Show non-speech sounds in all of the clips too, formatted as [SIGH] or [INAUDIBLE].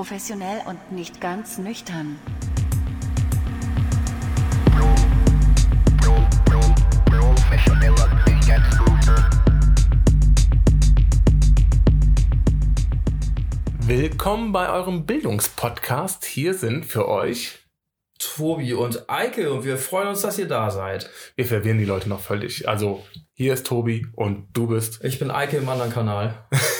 Professionell und nicht ganz nüchtern. Willkommen bei eurem Bildungspodcast. Hier sind für euch Tobi und Eike und wir freuen uns, dass ihr da seid. Wir verwirren die Leute noch völlig. Also hier ist Tobi und du bist. Ich bin Eike im anderen Kanal.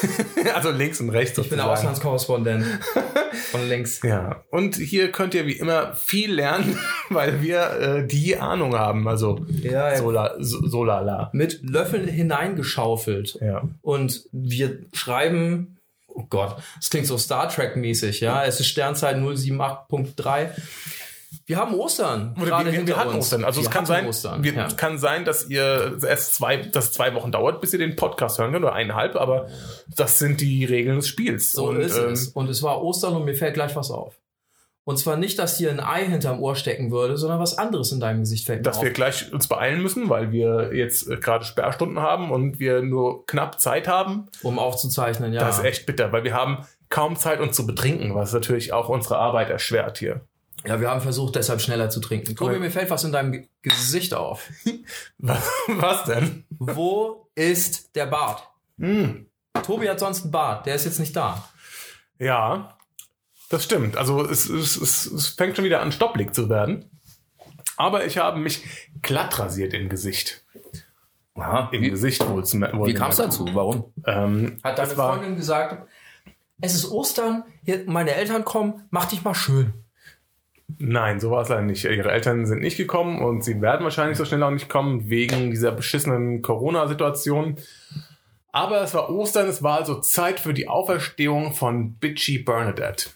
[LAUGHS] also links und rechts. Ich bin der Auslandskorrespondent [LAUGHS] von links. Ja, und hier könnt ihr wie immer viel lernen, [LAUGHS] weil wir äh, die Ahnung haben. Also ja, ja. Sola, so, solala. Mit Löffeln hineingeschaufelt. Ja. Und wir schreiben Oh Gott, das klingt so Star Trek-mäßig, ja. Es ist Sternzeit 078.3. Wir haben Ostern. Oder wir, wir, wir hatten uns. Ostern. Also wir es kann sein, Ostern, wir, ja. kann sein, dass ihr erst zwei, dass es zwei Wochen dauert, bis ihr den Podcast hören könnt oder eineinhalb, aber das sind die Regeln des Spiels. So und, ist ähm, es. Und es war Ostern und mir fällt gleich was auf. Und zwar nicht, dass hier ein Ei hinterm Ohr stecken würde, sondern was anderes in deinem Gesicht fällt Dass auf. wir gleich uns beeilen müssen, weil wir jetzt äh, gerade Sperrstunden haben und wir nur knapp Zeit haben. Um aufzuzeichnen, ja. Das ist echt bitter, weil wir haben kaum Zeit, uns zu betrinken, was natürlich auch unsere Arbeit erschwert hier. Ja, wir haben versucht, deshalb schneller zu trinken. Tobi, mir fällt was in deinem Ge- Gesicht auf. [LAUGHS] Was, was denn? Wo ist der Bart? Hm. Tobi hat sonst einen Bart, der ist jetzt nicht da. Ja, das stimmt. Also es, es, es, es fängt schon wieder an, stopplig zu werden. Aber ich habe mich glatt rasiert im Gesicht. Im Gesicht wohl Wie kam es dazu? Warum? Ähm, Hat deine es war, Freundin gesagt, es ist Ostern, hier, meine Eltern kommen, mach dich mal schön. Nein, so war es leider nicht. Ihre Eltern sind nicht gekommen und sie werden wahrscheinlich so schnell auch nicht kommen, wegen dieser beschissenen Corona-Situation. Aber es war Ostern, es war also Zeit für die Auferstehung von Bitchy Bernadette.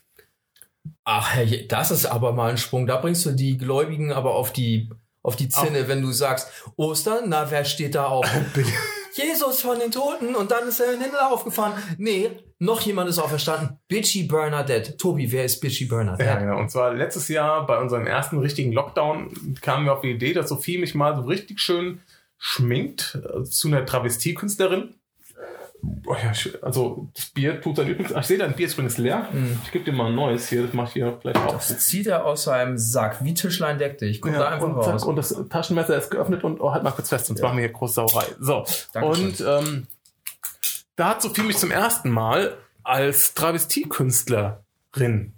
Ach, das ist aber mal ein Sprung. Da bringst du die Gläubigen aber auf die, auf die Zinne, wenn du sagst, Ostern, na, wer steht da auf? [LAUGHS] [LAUGHS] Jesus von den Toten und dann ist er in den Himmel aufgefahren. Nee, noch jemand ist auferstanden. Bitchy Bernadette. Tobi, wer ist Bitchy Bernadette? Ja, genau. Und zwar letztes Jahr bei unserem ersten richtigen Lockdown kamen wir auf die Idee, dass Sophie mich mal so richtig schön schminkt äh, zu einer Travestiekünstlerin. Oh ja, also das Bier tut dann übrigens. Ach, ich sehe, dein Bier ist übrigens leer. Ich gebe dir mal ein neues hier, das mache ich hier gleich auf. Das zieht er aus seinem Sack, wie Tischlein deck dich. Guck da einfach und, raus. zack, und das Taschenmesser ist geöffnet und oh, halt mal kurz fest, sonst machen wir hier große Sauerei. So, Dankeschön. und ähm, da hat Sophie mich zum ersten Mal als Travestiekünstlerin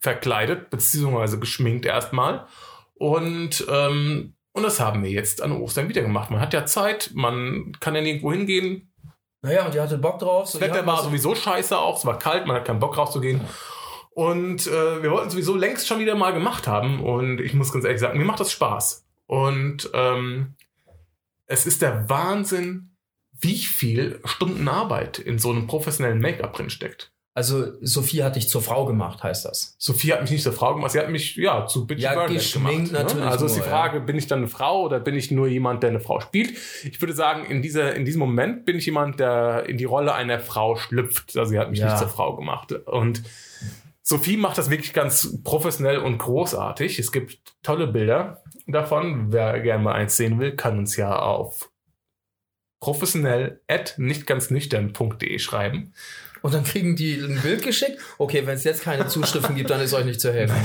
verkleidet, beziehungsweise geschminkt erstmal. Und, ähm, und das haben wir jetzt an Ostern wieder gemacht. Man hat ja Zeit, man kann ja nirgendwo hingehen. Naja, und ihr hattet Bock drauf. So, Das Wetter ja, war sowieso scheiße auch, es war kalt, man hat keinen Bock rauszugehen. Und äh, wir wollten sowieso längst schon wieder mal gemacht haben. Und ich muss ganz ehrlich sagen, mir macht das Spaß. Und ähm, es ist der Wahnsinn, wie viel Stunden Arbeit in so einem professionellen Make-up drin steckt. Also, Sophie hat dich zur Frau gemacht, heißt das. Sophie hat mich nicht zur Frau gemacht, sie hat mich ja zu Bitchy Ja, gemacht. natürlich Ne? Also ist die nur, Frage, bin ich dann eine Frau oder bin ich nur jemand, der eine Frau spielt? Ich würde sagen, in, dieser, in diesem Moment bin ich jemand, der in die Rolle einer Frau schlüpft. Also sie hat mich Ja. nicht zur Frau gemacht. Und Sophie macht das wirklich ganz professionell und großartig. Es gibt tolle Bilder davon. Wer gerne mal eins sehen will, kann uns ja auf professionell at nicht ganz nüchtern.de schreiben. Und dann kriegen die ein Bild geschickt. Okay, wenn es jetzt keine Zuschriften gibt, dann ist euch nicht zu helfen.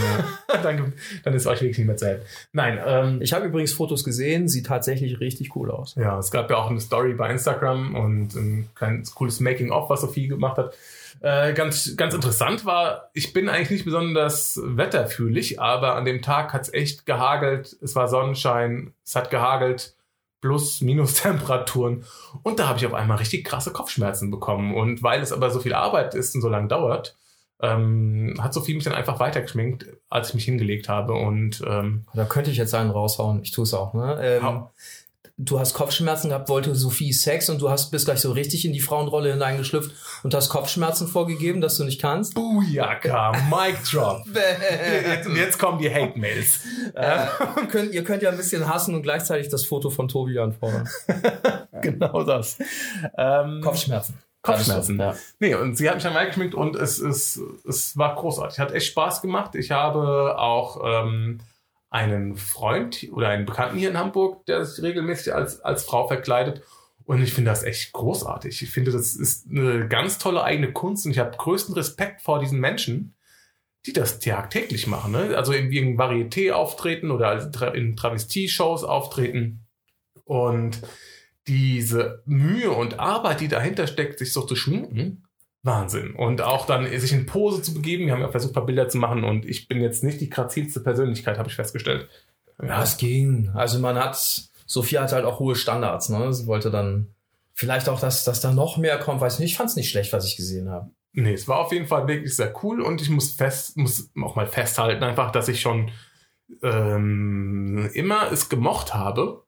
Ja. [LAUGHS] dann, dann ist euch wirklich nicht mehr zu helfen. Nein, ähm, Ich habe übrigens Fotos gesehen, sieht tatsächlich richtig cool aus. Ja, es gab ja auch eine Story bei Instagram und ein kleines cooles Making-of, was Sophie gemacht hat. Äh, ganz, ganz interessant war, ich bin eigentlich nicht besonders wetterfühlig, aber an dem Tag hat es echt gehagelt, es war Sonnenschein, es hat gehagelt, plus, minus [LAUGHS] Temperaturen. Und da habe ich auf einmal richtig krasse Kopfschmerzen bekommen. Und weil es aber so viel Arbeit ist und so lange dauert, ähm, hat Sophie mich dann einfach weitergeschminkt, als ich mich hingelegt habe. Und ähm, Da könnte ich jetzt einen raushauen. Ich tue es auch. Ne? Ähm. Du hast Kopfschmerzen gehabt, wollte Sophie Sex und du hast bist gleich so richtig in die Frauenrolle hineingeschlüpft und hast Kopfschmerzen vorgegeben, dass du nicht kannst. Booyaka, Mic Drop. [LAUGHS] Jetzt, jetzt kommen die Hate-Mails. [LAUGHS] Äh, ihr, [LAUGHS] könnt, ihr könnt ja ein bisschen hassen und gleichzeitig das Foto von Tobi anfordern. genau das. Ähm, Kopfschmerzen. Kopfschmerzen. Ja. Nee, und sie hat mich dann reingeschminkt und es, es, es war großartig. Hat echt Spaß gemacht. Ich habe auch ähm, einen Freund oder einen Bekannten hier in Hamburg, der sich regelmäßig als, als Frau verkleidet. Und ich finde das echt großartig. Ich finde, das ist eine ganz tolle eigene Kunst und ich habe größten Respekt vor diesen Menschen, die das tagtäglich machen. Ne? Also in irgendeinem Varieté auftreten oder in Travestie-Shows auftreten. Und diese Mühe und Arbeit, die dahinter steckt, sich so zu schminken, Wahnsinn. Und auch dann sich in Pose zu begeben. Wir haben ja versucht, ein paar Bilder zu machen und ich bin jetzt nicht die grazilste Persönlichkeit, habe ich festgestellt. Ja, es ging. Also man hat, Sophia hat halt auch hohe Standards, ne? Sie wollte dann vielleicht auch, dass, dass da noch mehr kommt, weiß nicht. Ich fand es nicht schlecht, was ich gesehen habe. Nee, es war auf jeden Fall wirklich sehr cool und ich muss fest, muss auch mal festhalten, einfach, dass ich schon ähm, immer es gemocht habe,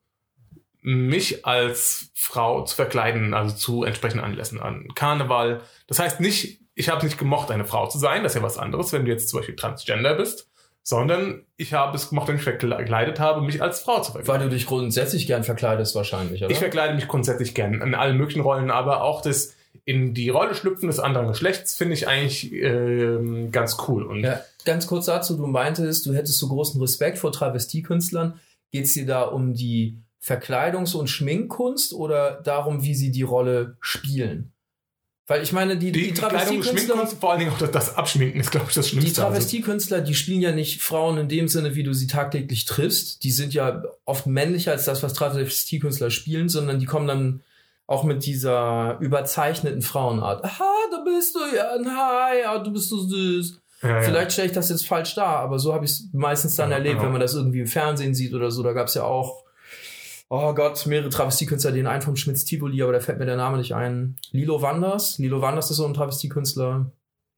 mich als Frau zu verkleiden, also zu entsprechenden Anlässen an Karneval. Das heißt nicht, ich habe nicht gemocht, eine Frau zu sein, das ist ja was anderes, wenn du jetzt zum Beispiel Transgender bist, sondern ich habe es gemocht, wenn ich verkleidet habe, mich als Frau zu verkleiden. Weil du dich grundsätzlich gern verkleidest wahrscheinlich, oder? Ich verkleide mich grundsätzlich gern in allen möglichen Rollen, aber auch das in die Rolle schlüpfen des anderen Geschlechts finde ich eigentlich äh, ganz cool. Und ja, ganz kurz dazu, du meintest, du hättest so großen Respekt vor Travestiekünstlern. Geht es dir da um die Verkleidungs- und Schminkkunst oder darum, wie sie die Rolle spielen? Weil ich meine, die, die, die Travestiekünstler. Vor allen Dingen auch das, Abschminken ist, glaube ich, das Schlimmste. Die Travestiekünstler, die spielen ja nicht Frauen in dem Sinne, wie du sie tagtäglich triffst. Die sind ja oft männlicher als das, was Travestiekünstler spielen, sondern die kommen dann auch mit dieser überzeichneten Frauenart. Aha, da bist du ja, hi, ja, du bist so süß. Ja, Vielleicht ja. stelle ich das jetzt falsch dar, aber so habe ich es meistens dann ja, erlebt, genau. wenn man das irgendwie im Fernsehen sieht oder so. Da gab es ja auch oh Gott, mehrere Travestiekünstler, den einen vom Schmitz Tivoli, aber da fällt mir der Name nicht ein. Lilo Wanders. Lilo Wanders ist so ein Travestiekünstler.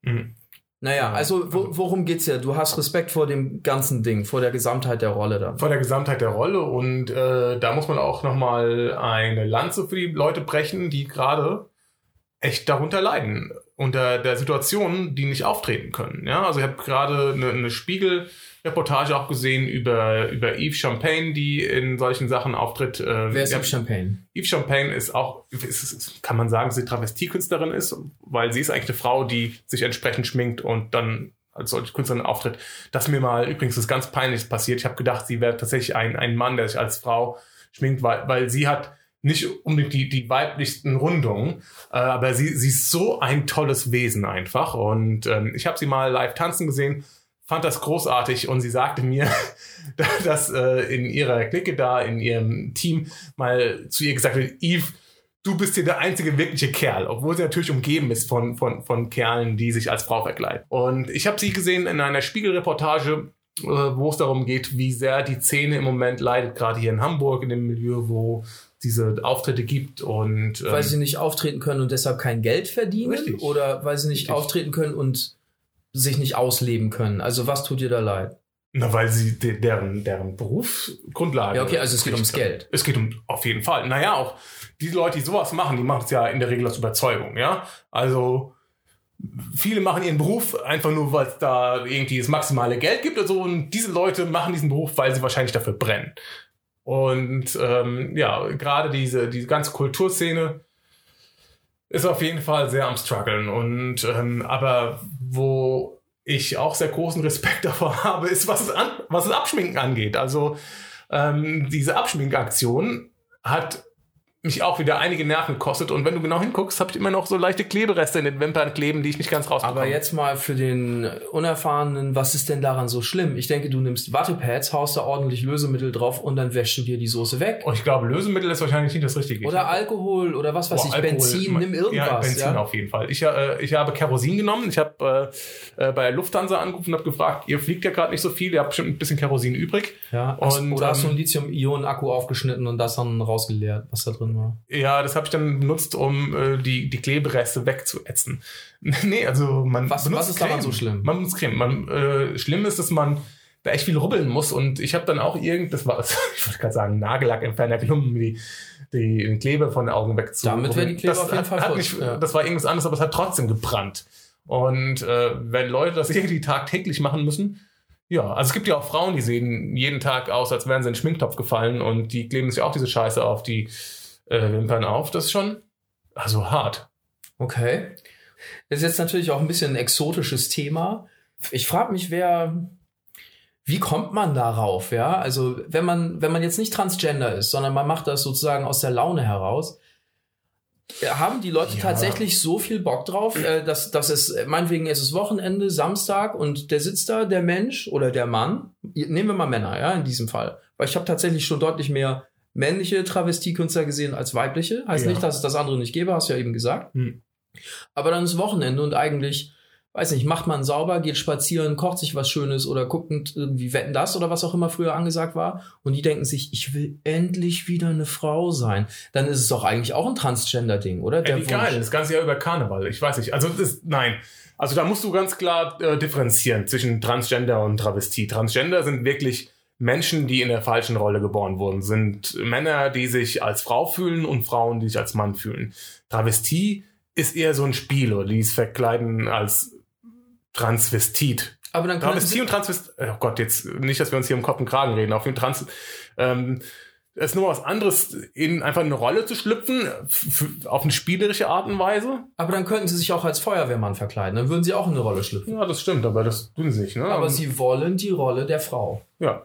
Mhm. Naja, also wo, worum geht's ja? Du hast Respekt vor dem ganzen Ding, vor der Gesamtheit der Rolle dann. Vor der Gesamtheit der Rolle und äh, da muss man auch nochmal eine Lanze für die Leute brechen, die gerade echt darunter leiden, unter der Situation, die nicht auftreten können. Ja, also ich habe gerade eine, eine Spiegel Reportage auch gesehen über, über Yves Champagne, die in solchen Sachen auftritt. Äh, Wer ist Yves Champagne? Yves Champagne ist auch, ist, kann man sagen, dass sie Travestiekünstlerin ist, weil sie ist eigentlich eine Frau, die sich entsprechend schminkt und dann als solche Künstlerin auftritt. Das mir mal übrigens ist ganz peinlich passiert. Ich habe gedacht, sie wäre tatsächlich ein, ein Mann, der sich als Frau schminkt, weil, weil sie hat nicht unbedingt die, die weiblichsten Rundungen, äh, aber sie, sie ist so ein tolles Wesen einfach. Und ähm, ich habe sie mal live tanzen gesehen fand das großartig und sie sagte mir, [LAUGHS] dass äh, in ihrer Clique da, in ihrem Team mal zu ihr gesagt wird, Eve, du bist hier der einzige wirkliche Kerl, obwohl sie natürlich umgeben ist von, von, von Kerlen, die sich als Frau verkleiden. Und ich habe sie gesehen in einer Spiegelreportage, äh, wo es darum geht, wie sehr die Szene im Moment leidet, gerade hier in Hamburg, in dem Milieu, wo diese Auftritte gibt und ähm, weil sie nicht auftreten können und deshalb kein Geld verdienen richtig, oder weil sie nicht richtig. auftreten können und sich nicht ausleben können. Also was tut dir da leid? Na, weil sie de deren, deren Berufsgrundlage. Ja, okay, also es geht ums Geld. Es geht um, auf jeden Fall. Naja, auch die Leute, die sowas machen, die machen es ja in der Regel aus Überzeugung, ja. Also, viele machen ihren Beruf einfach nur, weil es da irgendwie das maximale Geld gibt oder so. Und diese Leute machen diesen Beruf, weil sie wahrscheinlich dafür brennen. Und ähm, ja, gerade diese, diese ganze Kulturszene ist auf jeden Fall sehr am struggeln. Und ähm, aber wo ich auch sehr großen Respekt [LAUGHS] davor habe, ist, was es, an, was das Abschminken angeht. Also ähm, diese Abschminkaktion hat mich auch wieder einige Nerven kostet. Und wenn du genau hinguckst, habe ich immer noch so leichte Klebereste in den Wimpern kleben, die ich nicht ganz rausbekomme. Aber jetzt mal für den Unerfahrenen, was ist denn daran so schlimm? Ich denke, du nimmst Wattepads, haust da ordentlich Lösemittel drauf und dann wäschst du dir die Soße weg. Und ich glaube, Lösemittel ist wahrscheinlich nicht das Richtige. Oder Alkohol oder was weiß Boah, ich, Alkohol, Benzin, nimm irgendwas. Ja, Benzin ja? auf jeden Fall. Ich, äh, ich habe Kerosin genommen. Ich habe äh, äh, bei Lufthansa angerufen und habe gefragt, ihr fliegt ja gerade nicht so viel, ihr habt bestimmt ein bisschen Kerosin übrig. Ja, und, oder hast du einen ähm, Lithium-Ionen-Akku aufgeschnitten und das dann rausgeleert, was da drin war? Ja, das habe ich dann benutzt, um äh, die, die Klebereste wegzuätzen. [LAUGHS] nee, also man was, was ist Creme. daran so schlimm? Man benutzt Creme. Man, äh, schlimm ist, dass man da echt viel rubbeln muss und ich habe dann auch irgend, das war, [LAUGHS] ich wollte gerade sagen, Nagellack entfernt, um die, die, den Kleber von den Augen wegzurubbeln. Damit wäre die Kleber das auf jeden Fall hat nicht, ja. Das war irgendwas anderes, aber es hat trotzdem gebrannt. Und äh, wenn Leute das [LAUGHS] irgendwie tagtäglich machen müssen, ja, also es gibt ja auch Frauen, die sehen jeden Tag aus, als wären sie in den Schminktopf gefallen und die kleben sich auch diese Scheiße auf die äh, Wimpern auf. Das ist schon also hart. Okay. Das ist jetzt natürlich auch ein bisschen ein exotisches Thema. Ich frage mich, wer, wie kommt man darauf, ja? Also, wenn man, wenn man jetzt nicht transgender ist, sondern man macht das sozusagen aus der Laune heraus, haben die Leute Ja. tatsächlich so viel Bock drauf, äh, dass, dass es, äh, meinetwegen ist es Wochenende, Samstag und der sitzt da, der Mensch oder der Mann, nehmen wir mal Männer, ja, in diesem Fall. Weil ich habe tatsächlich schon deutlich mehr männliche Travestiekünstler gesehen als weibliche. Heißt Ja. nicht, dass es das andere nicht gäbe, hast du ja eben gesagt. Hm. Aber dann ist Wochenende und eigentlich, weiß nicht, macht man sauber, geht spazieren, kocht sich was Schönes oder guckt irgendwie Wetten das oder was auch immer früher angesagt war. Und die denken sich, ich will endlich wieder eine Frau sein. Dann ist es doch eigentlich auch ein Transgender-Ding, oder? Ey, wie geil, das ganze Jahr über Karneval. Ich weiß nicht. Also das ist, nein. Also da musst du ganz klar äh, differenzieren zwischen Transgender und Travestie. Transgender sind wirklich Menschen, die in der falschen Rolle geboren wurden. Sind Männer, die sich als Frau fühlen und Frauen, die sich als Mann fühlen. Travestie ist eher so ein Spiel oder die es verkleiden als Transvestit. Aber dann Travestie und Transvestit, oh Gott, jetzt nicht, dass wir uns hier im Kopf und Kragen reden, auf jeden Trans, ähm, es ist nur was anderes, in einfach eine Rolle zu schlüpfen, auf eine spielerische Art und Weise. aber dann könnten sie sich auch als Feuerwehrmann verkleiden. Dann würden sie auch in eine Rolle schlüpfen. Ja, das stimmt, aber das tun sie nicht, ne? Aber sie wollen die Rolle der Frau. ja.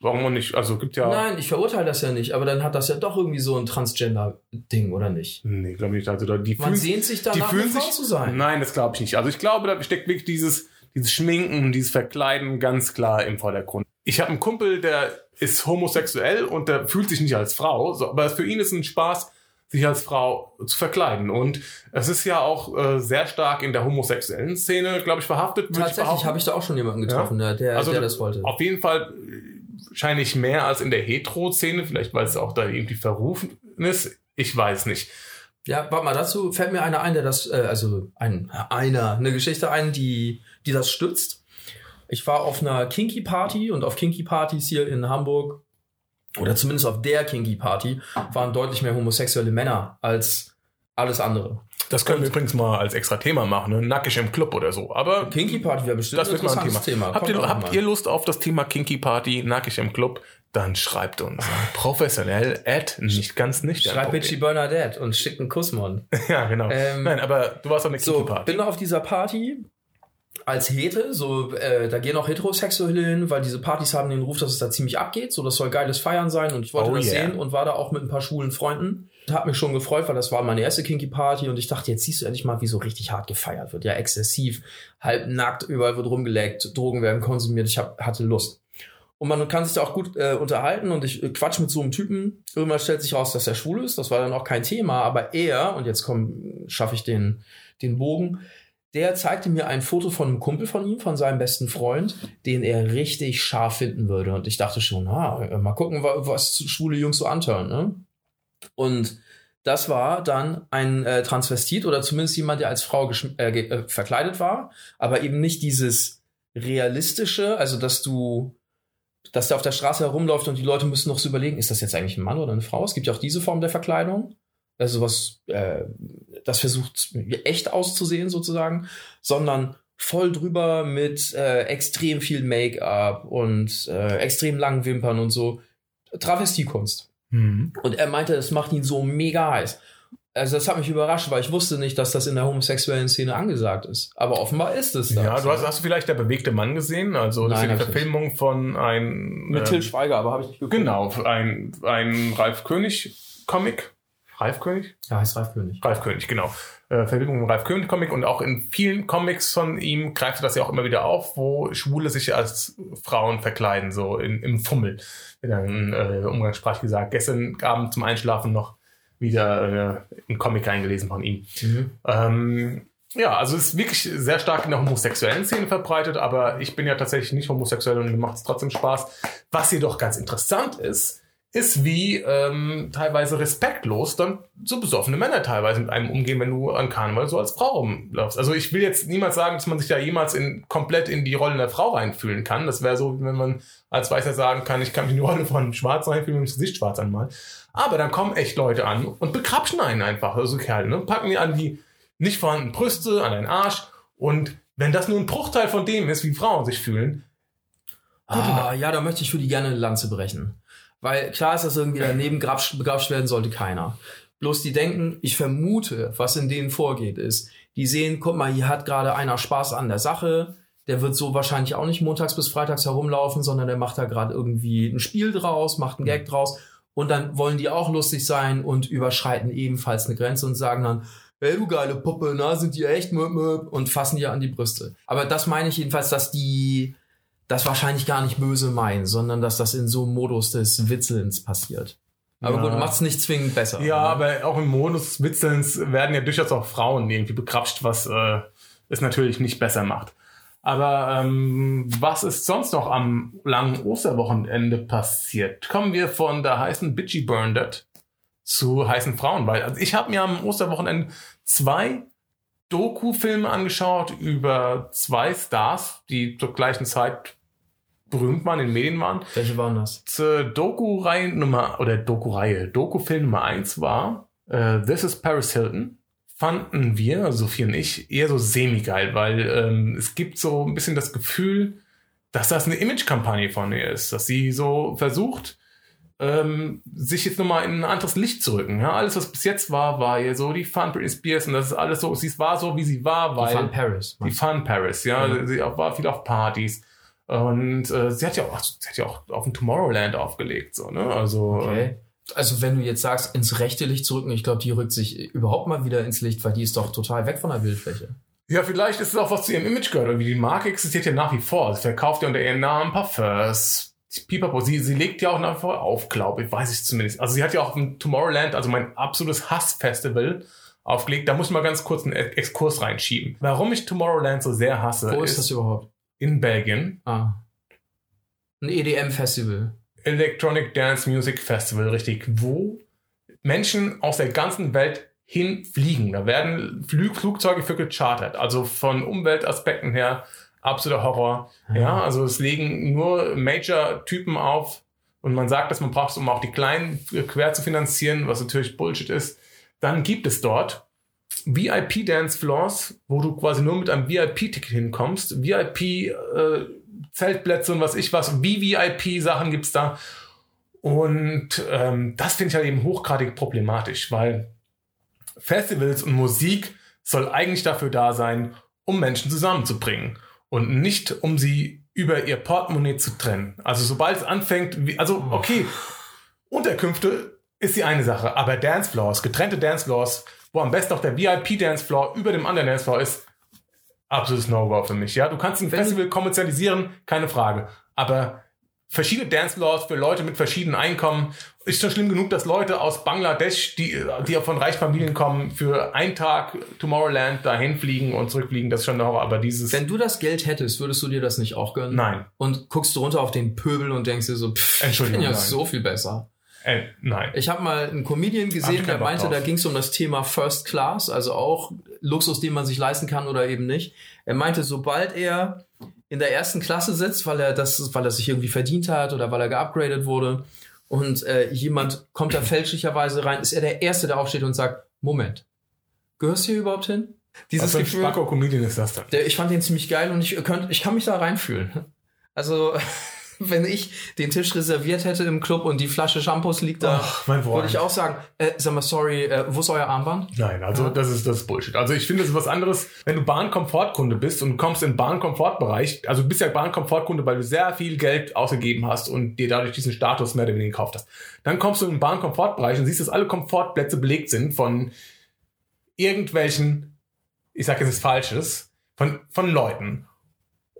Warum auch nicht? Also gibt ja. Nein, ich verurteile das ja nicht, aber dann hat das ja doch irgendwie so ein Transgender-Ding, oder nicht? Nee, glaube ich nicht. Also da- die Man fühlen, sehnt sich die danach, fühlen eine Frau sich zu sein. Nein, das glaube ich nicht. Also ich glaube, da steckt wirklich dieses, dieses Schminken, dieses Verkleiden ganz klar im Vordergrund. Ich habe einen Kumpel, der ist homosexuell und der fühlt sich nicht als Frau, so, aber für ihn ist ein Spaß, sich als Frau zu verkleiden. Und es ist ja auch äh, sehr stark in der homosexuellen Szene, glaube ich, verhaftet. Tatsächlich habe ich da auch schon jemanden getroffen, der, der, Also der das wollte. Auf jeden Fall wahrscheinlich mehr als in der Hetero-Szene, vielleicht weil es auch da irgendwie verrufen ist. Ich weiß nicht. Ja, warte mal, dazu fällt mir einer ein, der das, äh, also ein, einer, eine Geschichte ein, die, die das stützt. Ich war auf einer Kinky Party und auf Kinky Partys hier in Hamburg, oder zumindest auf der Kinky Party, waren deutlich mehr homosexuelle Männer als alles andere. Das können wir übrigens mal als extra Thema machen, ne? nackig im Club oder so. Aber Kinky Party wäre bestimmt das wird mal ein Thema. Thema. Habt, ihr, habt ihr Lust auf das Thema Kinky Party, nackig im Club? Dann schreibt uns professionell at nicht ganz nicht. Schreib Bitchy Bernadette und schick einen Kussmon. [LAUGHS] Ja, genau. Ähm, Nein, aber du warst auf eine Kinky So, Party. bin auf dieser Party als Hete, so, äh, da gehen auch Heterosexuelle hin, weil diese Partys haben den Ruf, dass es da ziemlich abgeht, so, das soll geiles Feiern sein und ich wollte Oh das yeah. sehen und war da auch mit ein paar schwulen Freunden. Hab mich schon gefreut, weil das war meine erste Kinky Party und ich dachte, jetzt siehst du endlich mal, wie so richtig hart gefeiert wird. Ja, exzessiv, halb nackt, überall wird rumgeleckt, Drogen werden konsumiert, ich hab, hatte Lust. Und man kann sich da auch gut äh, unterhalten und ich äh, quatsch mit so einem Typen. Irgendwann stellt sich raus, dass er schwul ist. Das war dann auch kein Thema, aber er, und jetzt komm, schaffe ich den, den Bogen, der zeigte mir ein Foto von einem Kumpel von ihm, von seinem besten Freund, den er richtig scharf finden würde. Und ich dachte schon, ah, mal gucken, wa- was schwule Jungs so antören. Ne? Und das war dann ein äh, Transvestit oder zumindest jemand, der als Frau äh, äh, verkleidet war, aber eben nicht dieses realistische, also dass du dass der auf der Straße herumläuft und die Leute müssen noch so überlegen, ist das jetzt eigentlich ein Mann oder eine Frau? Es gibt ja auch diese Form der Verkleidung. Also was, äh, das versucht echt auszusehen sozusagen, sondern voll drüber mit äh, extrem viel Make-up und äh, extrem langen Wimpern und so. Travestiekunst. Mhm. Und er meinte, das macht ihn so mega heiß. Also das hat mich überrascht, weil ich wusste nicht, dass das in der homosexuellen Szene angesagt ist. Aber offenbar ist es das. Ja, du hast, hast du vielleicht der bewegte Mann gesehen? Also das Nein, ist die hab ich nicht. Verfilmung von ein Mit ähm, Till Schweiger, aber habe ich nicht geguckt. Genau, ein, ein Ralf König Comic. Ralf König? Ja, heißt Ralf König. Ralf König, genau. Äh, Verfilmung von Ralf König Comic und auch in vielen Comics von ihm greift er das ja auch immer wieder auf, wo Schwule sich als Frauen verkleiden, so in, im Fummel. Dann äh, umgangssprachlich gesagt. Gestern Abend zum Einschlafen noch wieder äh, einen Comic reingelesen von ihm. Ähm, ja, also es ist wirklich sehr stark in der homosexuellen Szene verbreitet, aber ich bin ja tatsächlich nicht homosexuell und mir macht es trotzdem Spaß. Was jedoch ganz interessant ist, ist, wie ähm, teilweise respektlos dann so besoffene Männer teilweise mit einem umgehen, wenn du an Karneval so als Frau rumläufst. Also ich will jetzt niemals sagen, dass man sich da jemals in, komplett in die Rolle der Frau reinfühlen kann. Das wäre so, wenn man als Weißer sagen kann, ich kann mich in die Rolle von Schwarz reinfühlen, wenn ich das Gesicht schwarz anmal. Aber dann kommen echt Leute an und bekrapschen einen einfach, also Kerle, ne? packen die an die nicht vorhandenen Brüste, an deinen Arsch und wenn das nur ein Bruchteil von dem ist, wie Frauen sich fühlen, Ah, ja, da möchte ich für die gerne eine Lanze brechen. Weil klar ist, dass irgendwie daneben grapsch- begrapscht werden sollte keiner. Bloß die denken, ich vermute, was in denen vorgeht, ist, die sehen, guck mal, hier hat gerade einer Spaß an der Sache, der wird so wahrscheinlich auch nicht montags bis freitags herumlaufen, sondern der macht da gerade irgendwie ein Spiel draus, macht einen Gag draus Und dann wollen die auch lustig sein und überschreiten ebenfalls eine Grenze und sagen dann, hey du geile Puppe, na, sind die echt möp, möp, und fassen dir an die Brüste. Aber das meine ich jedenfalls, dass die das wahrscheinlich gar nicht böse meinen, sondern dass das in so einem Modus des Witzelns passiert. Aber Ja. gut, macht's nicht zwingend besser. Ja, ne? aber auch im Modus des Witzelns werden ja durchaus auch Frauen irgendwie bekrapscht, was äh, es natürlich nicht besser macht. Aber ähm, was ist sonst noch am langen Osterwochenende passiert? Kommen wir von der heißen Bitchy Burned zu heißen Frauen, weil also ich habe mir am Osterwochenende zwei Doku-Filme angeschaut über zwei Stars, die zur gleichen Zeit berühmt waren, in den Medien waren. Welche waren das? Zur Doku-Reihe Nummer, oder Doku-Reihe, Doku-Film Nummer eins war äh, This is Paris Hilton. Fanden wir, also Sophie und ich, eher so semi-geil, weil ähm, es gibt so ein bisschen das Gefühl, dass das eine Image-Kampagne von ihr ist, dass sie so versucht, ähm, sich jetzt nochmal in ein anderes Licht zu rücken. Ja, alles, was bis jetzt war, war ja so die Fun Britney Spears und das ist alles so, sie war so, wie sie war, weil Die Fun Paris. die Fun Paris, ja. Ja. Sie war viel auf Partys. Und äh, sie hat ja auch, sie hat ja auch auf dem Tomorrowland aufgelegt, so, ne? Also Okay. Also wenn du jetzt sagst, ins rechte Licht zu rücken, ich glaube, die rückt sich überhaupt mal wieder ins Licht, weil die ist doch total weg von der Bildfläche. ja, vielleicht ist es auch was zu ihrem Image gehört. Irgendwie die Marke existiert ja nach wie vor. Sie verkauft ja unter ihrem Namen Parfums. Pipapo, sie, sie legt ja auch nach wie vor auf, glaube ich, weiß ich zumindest. Also sie hat ja auch auf dem Tomorrowland, also mein absolutes Hassfestival, aufgelegt. Da muss ich mal ganz kurz einen Exkurs reinschieben. Warum ich Tomorrowland so sehr hasse, Wo ist das überhaupt? In Belgien. Ah. Ein EDM-Festival. Electronic Dance Music Festival, richtig, wo Menschen aus der ganzen Welt hinfliegen. Da werden Flü Flugzeuge für gechartert. Also von Umweltaspekten her absoluter Horror. Ja, also es legen nur Major-Typen auf und man sagt, dass man braucht, um auch die kleinen quer zu finanzieren, was natürlich Bullshit ist. Dann gibt es dort VIP Dance Floors, wo du quasi nur mit einem VIP-Ticket hinkommst. VIP äh, und was ich was, VVIP-Sachen gibt's da. Und ähm, das finde ich halt eben hochgradig problematisch, weil Festivals und Musik soll eigentlich dafür da sein, um Menschen zusammenzubringen und nicht um sie über ihr Portemonnaie zu trennen. Also sobald es anfängt, also okay, Unterkünfte ist die eine Sache, aber Dancefloors, getrennte Dancefloors, wo am besten auch der VIP-Dancefloor über dem anderen Dancefloor ist, absolutes No-Go für mich. Ja, du kannst ein Festival kommerzialisieren, keine Frage, aber verschiedene Dancefloors für Leute mit verschiedenen Einkommen ist schon schlimm genug, dass Leute aus Bangladesch, die, die von reichen Familien kommen, für einen Tag Tomorrowland dahin fliegen und zurückfliegen. Das ist schon der Horror. Aber dieses, Wenn du das Geld hättest, würdest du dir das nicht auch gönnen? nein, Und guckst du runter auf den Pöbel und denkst dir so, pff, ich bin ja nein. so viel besser. Äh, nein. Ich habe mal einen Comedian gesehen, der meinte, drauf. da ging es um das Thema First Class, also auch Luxus, den man sich leisten kann oder eben nicht. Er meinte, sobald er in der ersten Klasse sitzt, weil er das, weil er sich irgendwie verdient hat oder weil er geupgradet wurde und äh, jemand kommt da fälschlicherweise rein, ist er der Erste, der aufsteht und sagt, Moment, gehörst du hier überhaupt hin? Dieses Was Gefühl, Spacko-Comedian ist das dann? der, ich fand den ziemlich geil und ich, könnt, ich kann mich da reinfühlen. Also, [LAUGHS] wenn ich den Tisch reserviert hätte im Club und die Flasche Shampoos liegt da, Ach, mein Freund. würde ich auch sagen, äh, sag mal, sorry, äh, wo ist euer Armband? Nein, also Ja. das ist das ist Bullshit. Also ich finde, es ist was anderes, wenn du Bahnkomfortkunde bist und kommst in Bahnkomfortbereich. Also du bist ja Bahnkomfortkunde, weil du sehr viel Geld ausgegeben hast und dir dadurch diesen Status mehr oder weniger gekauft hast. Dann kommst du in den Bahnkomfortbereich und siehst, dass alle Komfortplätze belegt sind von irgendwelchen, ich sage jetzt nichts Falsches, von, von Leuten.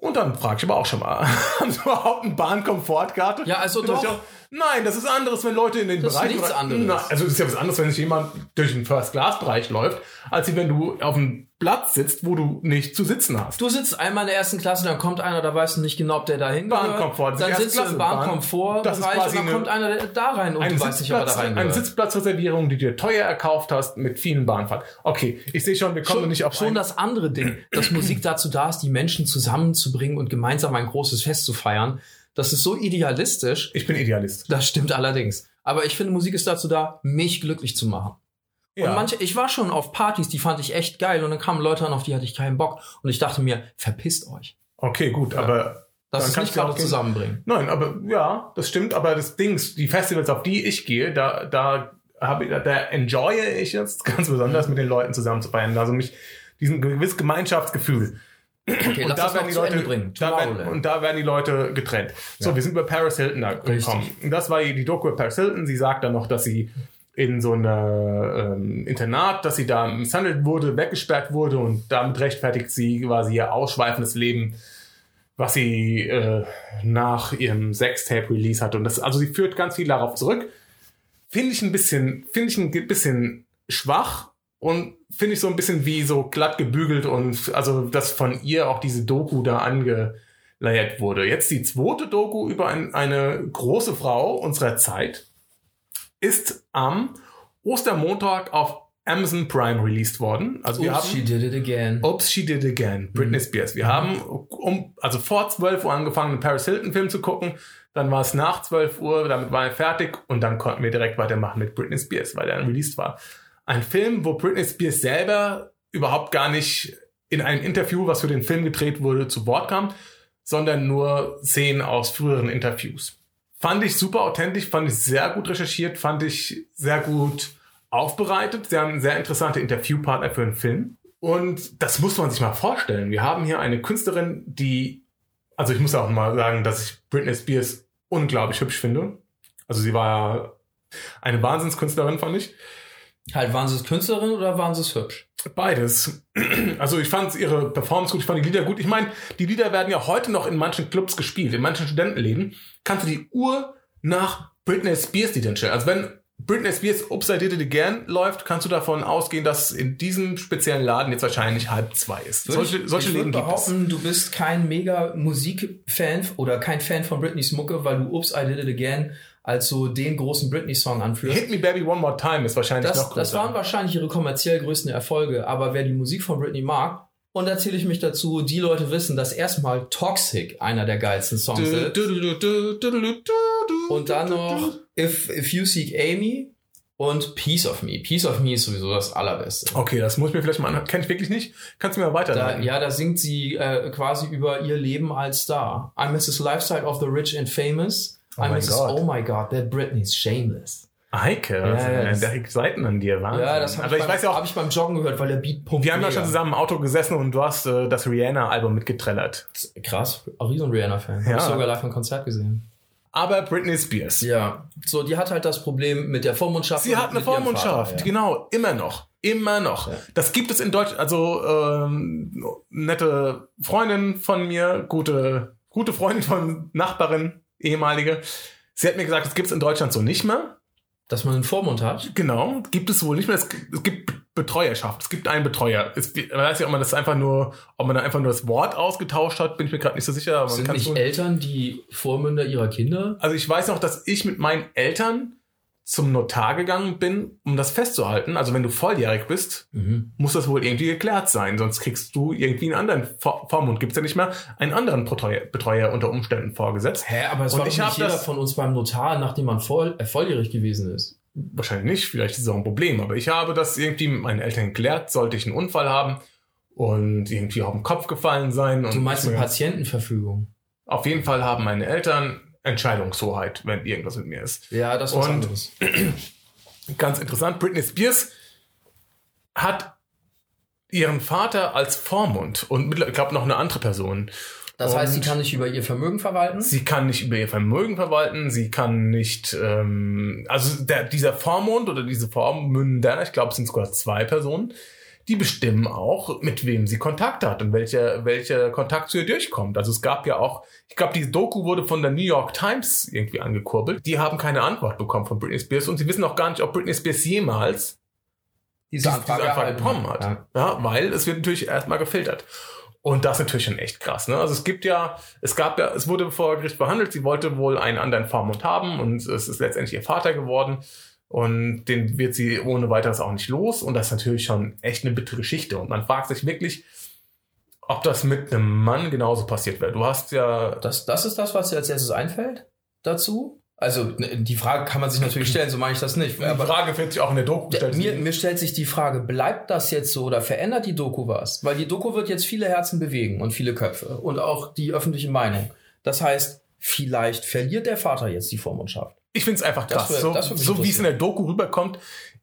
Und dann frage ich aber auch schon mal, [LAUGHS] haben sie überhaupt einen Bahnkomfortkarte? Ja, also doch. auch- Nein, das ist anderes, wenn Leute in den Das ist Bereich. nichts anderes. Na, also es ist ja was anderes, wenn sich jemand durch den First-Class-Bereich läuft, als wenn du auf einem Platz sitzt, wo du nicht zu sitzen hast. Du sitzt einmal in der ersten Klasse, dann kommt einer, da weißt du nicht genau, ob der da hingehört. Bahnkomfort, Dann sitzt du im Klasse. Bahn- Bahnkomfortbereich und dann kommt einer da rein und du weißt nicht, ob er da Sitzplatz, eine. Sitzplatzreservierung, die dir teuer erkauft hast, mit vielen Bahnfahrten. Okay, ich sehe schon, wir kommen schon, nicht auf schon ein- das andere Ding, dass Musik dazu da ist, die Menschen zusammenzubringen und gemeinsam ein großes Fest zu feiern. Das ist so idealistisch. Ich bin Idealist. Das stimmt allerdings. Aber ich finde, Musik ist dazu da, mich glücklich zu machen. Ja. Und manche, ich war schon auf Partys, die fand ich echt geil und dann kamen Leute an, auf die hatte ich keinen Bock. Und ich dachte mir, verpisst euch. okay, gut, aber Das Dann ist kannst nicht du auch gerade zusammenbringen. Nein, aber ja, das stimmt. Aber das Ding, die Festivals, auf die ich gehe, da, da habe ich, da enjoye ich es [LAUGHS] ganz besonders mit den Leuten zusammen zu feiern. Also mich, diesen gewissen Gemeinschaftsgefühl. Okay, und, lass da das werden die Leute, bringen. da werden, und da werden die Leute getrennt. So, Ja. wir sind bei Paris Hilton da gekommen. Das war die Doku über Paris Hilton. Sie sagt dann noch, dass sie in so einer ähm, Internat, dass sie da misshandelt wurde, weggesperrt wurde und damit rechtfertigt sie quasi ihr ausschweifendes Leben, was sie äh, nach ihrem Sextape-Release hatte. Und das, also sie führt ganz viel darauf zurück. Finde ich ein bisschen, finde ich ein bisschen schwach und finde ich so ein bisschen wie so glatt gebügelt und also, dass von ihr auch diese Doku da angeleiert wurde. Jetzt die zweite Doku über ein, eine große Frau unserer Zeit ist am Ostermontag auf Amazon Prime released worden. Also wir Oops, haben she did it again. Oops, She Did It Again, Britney Spears. Wir haben um, also vor 12 Uhr angefangen, einen Paris Hilton Film zu gucken. Dann war es nach 12 Uhr, damit war er fertig und dann konnten wir direkt weitermachen mit Britney Spears, weil der released war. Ein Film, wo Britney Spears selber überhaupt gar nicht in einem Interview, was für den Film gedreht wurde, zu Wort kam, sondern nur Szenen aus früheren Interviews. Fand ich super authentisch, fand ich sehr gut recherchiert, fand ich sehr gut aufbereitet. Sie haben sehr interessante Interviewpartner für einen Film. Und das muss man sich mal vorstellen. Wir haben hier eine Künstlerin, die, also ich muss auch mal sagen, dass ich Britney Spears unglaublich hübsch finde. Also sie war eine Wahnsinnskünstlerin, fand ich. Halt, waren sie es Künstlerin oder waren sie es hübsch? Beides. Also ich fand ihre Performance gut, ich fand die Lieder gut. Ich meine, die Lieder werden ja heute noch in manchen Clubs gespielt, in manchen Studentenläden. Kannst du die Uhr nach Britney Spears Liedern stellen. Also wenn Britney Spears Oops, I Did It Again läuft, kannst du davon ausgehen, dass in diesem speziellen Laden jetzt wahrscheinlich halb zwei ist. Solche ich, solche ich Läden würde gibt es. behaupten, du bist kein mega Musikfan oder kein Fan von Britneys Mucke, weil du Oops, I Did It Again als so den großen Britney-Song anführst. Hit Me Baby One More Time ist wahrscheinlich Das, noch das größer. waren wahrscheinlich ihre kommerziell größten Erfolge, aber wer die Musik von Britney mag, und da zähle ich mich dazu, die Leute wissen, dass erstmal Toxic einer der geilsten Songs ist. Und dann noch If, If You Seek Amy und Piece of Me. Piece of Me ist sowieso das allerbeste. Okay, das muss ich mir vielleicht mal anhören. Kenn ich wirklich nicht. Kannst du mir mal Da, weiterleiten? ja, da singt sie äh, quasi über ihr Leben als Star. I miss this lifestyle of the rich and famous. Oh I mein miss this, Gott. oh my god, that Britney's shameless. Heike, Ja, das ja, sind das- Seiten an dir, Wahnsinn. Ja, das habe Aber ich, ich beim- ja auch, hab ich beim Joggen gehört, weil der Beat pumpt. wir haben ja schon zusammen im Auto gesessen und du hast äh, das Rihanna-Album mitgetrellert. Krass, auch riesen Rihanna-Fan. Ja. Hab ich sogar live im Konzert gesehen. Aber Britney Spears. Ja, so, die hat halt das Problem mit der Vormundschaft. Sie hat eine Vormundschaft, Vater, ja. genau, immer noch. Immer noch. Ja. Das gibt es in Deutschland, also ähm, nette Freundin von mir, gute, gute Freundin von Nachbarin, ehemalige. Sie hat mir gesagt, das gibt es in Deutschland so nicht mehr. Dass man einen Vormund hat. Genau, gibt es wohl nicht mehr. Es, gibt- es gibt Betreuerschaft. Es gibt einen Betreuer. Es, ich weiß nicht, ob man das einfach nur, ob man da einfach nur das Wort ausgetauscht hat, bin ich mir gerade nicht so sicher. Aber man Sind nicht Eltern die Vormünder ihrer Kinder? also ich weiß noch, dass ich mit meinen Eltern zum Notar gegangen bin, um das festzuhalten. Also wenn du volljährig bist, Mhm. muss das wohl irgendwie geklärt sein, sonst kriegst du irgendwie einen anderen Vor Vormund. Gibt es ja nicht mehr einen anderen Betreuer, Betreuer unter Umständen vorgesetzt. Hä, aber es Und war ich nicht jeder das- von uns beim Notar, nachdem man voll, äh, volljährig gewesen ist. Wahrscheinlich nicht, vielleicht ist es auch ein Problem, aber ich habe das irgendwie mit meinen Eltern geklärt, sollte ich einen Unfall haben und irgendwie auf den Kopf gefallen sein. Und Du meinst eine Patientenverfügung? Auf jeden Fall haben meine Eltern Entscheidungshoheit, wenn irgendwas mit mir ist. Ja, das ist was Und- anderes. [CLEARS THROAT] Ganz interessant, Britney Spears hat ihren Vater als Vormund und ich glaube noch eine andere Person. Das heißt, sie Und- kann nicht über ihr Vermögen verwalten? Sie kann nicht über ihr Vermögen verwalten, sie kann nicht, ähm, also der, dieser Vormund oder diese Vormünder, ich glaube, es sind sogar zwei Personen, die bestimmen auch, mit wem sie Kontakt hat und welcher, welcher Kontakt zu ihr durchkommt. Also es gab ja auch, ich glaube, die Doku wurde von der New York Times irgendwie angekurbelt. Die haben keine Antwort bekommen von Britney Spears und sie wissen auch gar nicht, ob Britney Spears jemals Diese diese Anfrage, bekommen hat. Ja. Ja. weil es wird natürlich erstmal gefiltert. Und das ist natürlich schon echt krass. Ne? Also es gibt ja, es gab ja, es wurde vor Gericht verhandelt, sie wollte wohl einen anderen Vormund haben und es ist letztendlich ihr Vater geworden. Und den wird sie ohne weiteres auch nicht los. Und das ist natürlich schon echt eine bittere Geschichte. Und man fragt sich wirklich, ob das mit einem Mann genauso passiert wäre. Du hast ja, Das, das ist das, was dir als erstes einfällt dazu? Also ne, die Frage kann man sich natürlich stellen, so meine ich das nicht. die Aber Frage wird sich auch in der Doku gestellt. mir, mir stellt sich die Frage, bleibt das jetzt so oder verändert die Doku was? Weil die Doku wird jetzt viele Herzen bewegen und viele Köpfe und auch die öffentliche Meinung. Das heißt, vielleicht verliert der Vater jetzt die Vormundschaft. Ich finde es einfach krass. wär- so so wie es in der Doku rüberkommt,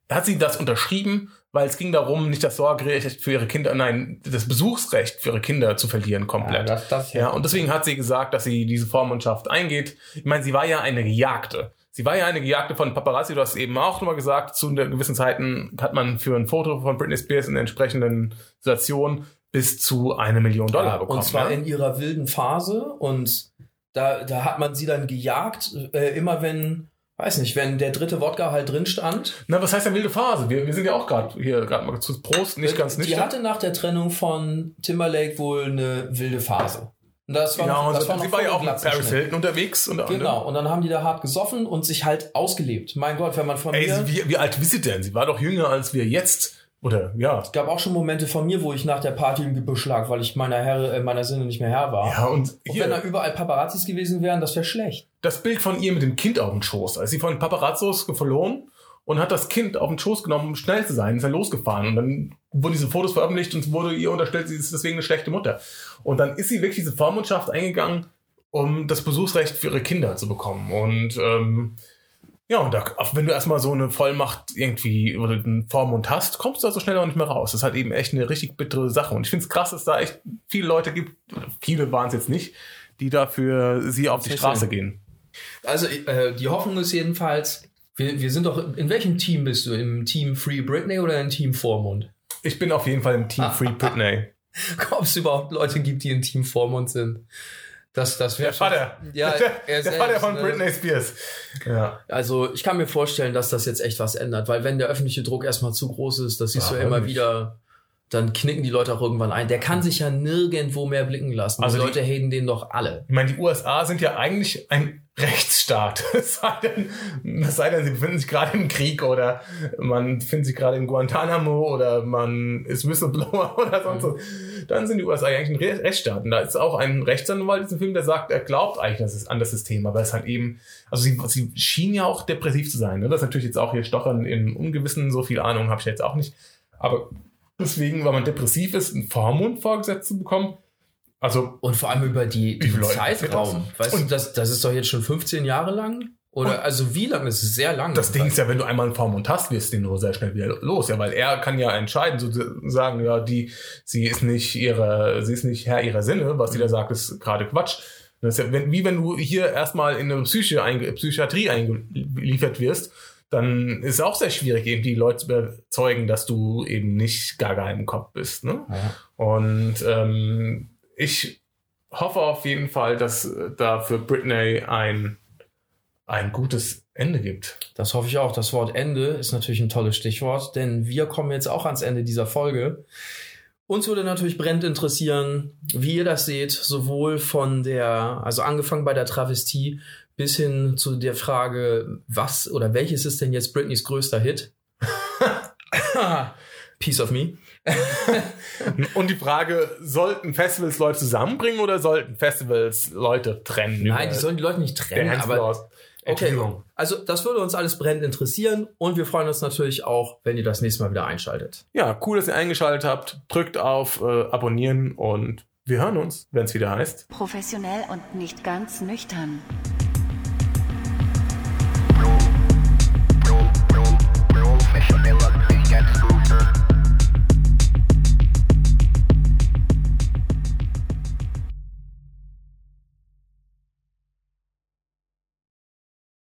hat sie das unterschrieben, weil es ging darum, nicht das Sorgerecht für ihre Kinder, nein, das Besuchsrecht für ihre Kinder zu verlieren komplett. Ja, das- das- ja, und deswegen hat sie gesagt, dass sie diese Vormundschaft eingeht. Ich meine, sie war ja eine Gejagte. Sie war ja eine Gejagte von Paparazzi, du hast eben auch nochmal gesagt, zu gewissen Zeiten hat man für ein Foto von Britney Spears in der entsprechenden Situation bis zu eine Million Dollar Ja, bekommen. und zwar ja? in ihrer wilden Phase und da, da hat man sie dann gejagt, äh, immer wenn, weiß nicht, wenn der dritte Wodka halt drin stand. Na, was heißt denn wilde Phase? Wir, wir sind ja auch gerade hier gerade mal zu Prost, nicht ganz Die nüchtern. hatte nach der Trennung von Timberlake wohl eine wilde Phase. Und das war, und das war sie war ja auch mit Paris. Hilton unterwegs. Unter anderem. Genau, und dann haben die da hart gesoffen und sich halt ausgelebt. Mein Gott, wenn man von Ey, mir... wie, wie alt ist sie denn? Sie war doch jünger als wir jetzt. Oder, ja. Es gab auch schon Momente von mir, wo ich nach der Party im Gebüsch lag, weil ich meiner Herr, äh, meiner Sinne nicht mehr Herr war. Ja, und Und wenn da überall Paparazzis gewesen wären, das wäre schlecht. das Bild von ihr mit dem Kind auf dem Schoß. Als sie von Paparazzos verloren und hat das Kind auf den Schoß genommen, um schnell zu sein, ist er losgefahren. Und dann wurden diese Fotos veröffentlicht und wurde ihr unterstellt, sie ist deswegen eine schlechte Mutter. Und dann ist sie wirklich diese Vormundschaft eingegangen, um das Besuchsrecht für ihre Kinder zu bekommen. Und ähm, ja, und da, wenn du erstmal so eine Vollmacht irgendwie oder einen Vormund hast, kommst du da so schnell auch nicht mehr raus. Das ist halt eben echt eine richtig bittere Sache. Und ich finde es krass, dass da echt viele Leute gibt, viele waren es jetzt nicht, die dafür sie auf die Straße gehen. Also äh, die Hoffnung ist jedenfalls, wir, wir sind doch, in welchem Team bist du? Im Team Free Britney oder im Team Vormund? Ich bin auf jeden Fall im Team Free Britney. [LAUGHS] Ob es überhaupt Leute gibt, die im Team Vormund sind? Das, das wäre Der Vater. Ja, [LAUGHS] der, er der Vater selbst, von ne? Britney Spears. Ja. Also ich kann mir vorstellen, dass das jetzt echt was ändert, weil wenn der öffentliche Druck erstmal zu groß ist, das siehst Ja, du ja immer wieder, dann knicken die Leute auch irgendwann ein. Der kann sich ja nirgendwo mehr blicken lassen. Also die die- Leute haten den doch alle. Ich meine, die USA sind ja eigentlich ein Rechtsstaat. [LAUGHS] Es sei denn, es sei denn, sie befinden sich gerade im Krieg oder man befindet sich gerade in Guantanamo oder man ist Whistleblower [LAUGHS] oder sonst was. Dann sind die USA ja eigentlich ein Re Rechtsstaat. Und da ist auch ein Rechtsanwalt in diesem Film, der sagt, er glaubt eigentlich dass es an das System, aber es halt eben, also sie, sie schien ja auch depressiv zu sein. Ne? Das ist natürlich jetzt auch hier Stochern im Ungewissen, so viel Ahnung habe ich jetzt auch nicht. Aber deswegen, weil man depressiv ist, einen Vormund vorgesetzt zu bekommen, also Und vor allem über die, den Zeitraum. Weißt du, Und- das, das ist doch jetzt schon 15 Jahre lang? Oder also wie lange? Das ist sehr lang. Das Ding ist ja, wenn du einmal einen Vormund hast, wirst du den nur sehr schnell wieder los, ja, weil er kann ja entscheiden, sozusagen, ja, die, sie ist nicht ihre, sie ist nicht Herr ihrer Sinne, was sie da sagt, ist gerade Quatsch. Das ist ja, wenn, wie wenn du hier erstmal in eine Psyche Psychiatrie eingeliefert wirst, dann ist es auch sehr schwierig, eben die Leute zu überzeugen, dass du eben nicht gaga im Kopf bist, ne? Ja. Und ähm, ich hoffe auf jeden Fall, dass äh, da für Britney ein, ein gutes Ende gibt. Das hoffe ich auch. Das Wort Ende ist natürlich ein tolles Stichwort, denn wir kommen jetzt auch ans Ende dieser Folge. Uns würde natürlich brennend interessieren, wie ihr das seht, sowohl von der, also angefangen bei der Travestie bis hin zu der Frage, was oder welches ist denn jetzt Britneys größter Hit? [LAUGHS] Piece of Me. [LAUGHS] Und die Frage, sollten Festivals Leute zusammenbringen oder sollten Festivals Leute trennen? Nein, die sollen die Leute nicht trennen, aber? Okay, also das würde uns alles brennend interessieren und wir freuen uns natürlich auch, wenn ihr das nächste Mal wieder einschaltet. Ja, cool, dass ihr eingeschaltet habt. Drückt auf äh, Abonnieren und wir hören uns, wenn es wieder heißt. Professionell und nicht ganz nüchtern.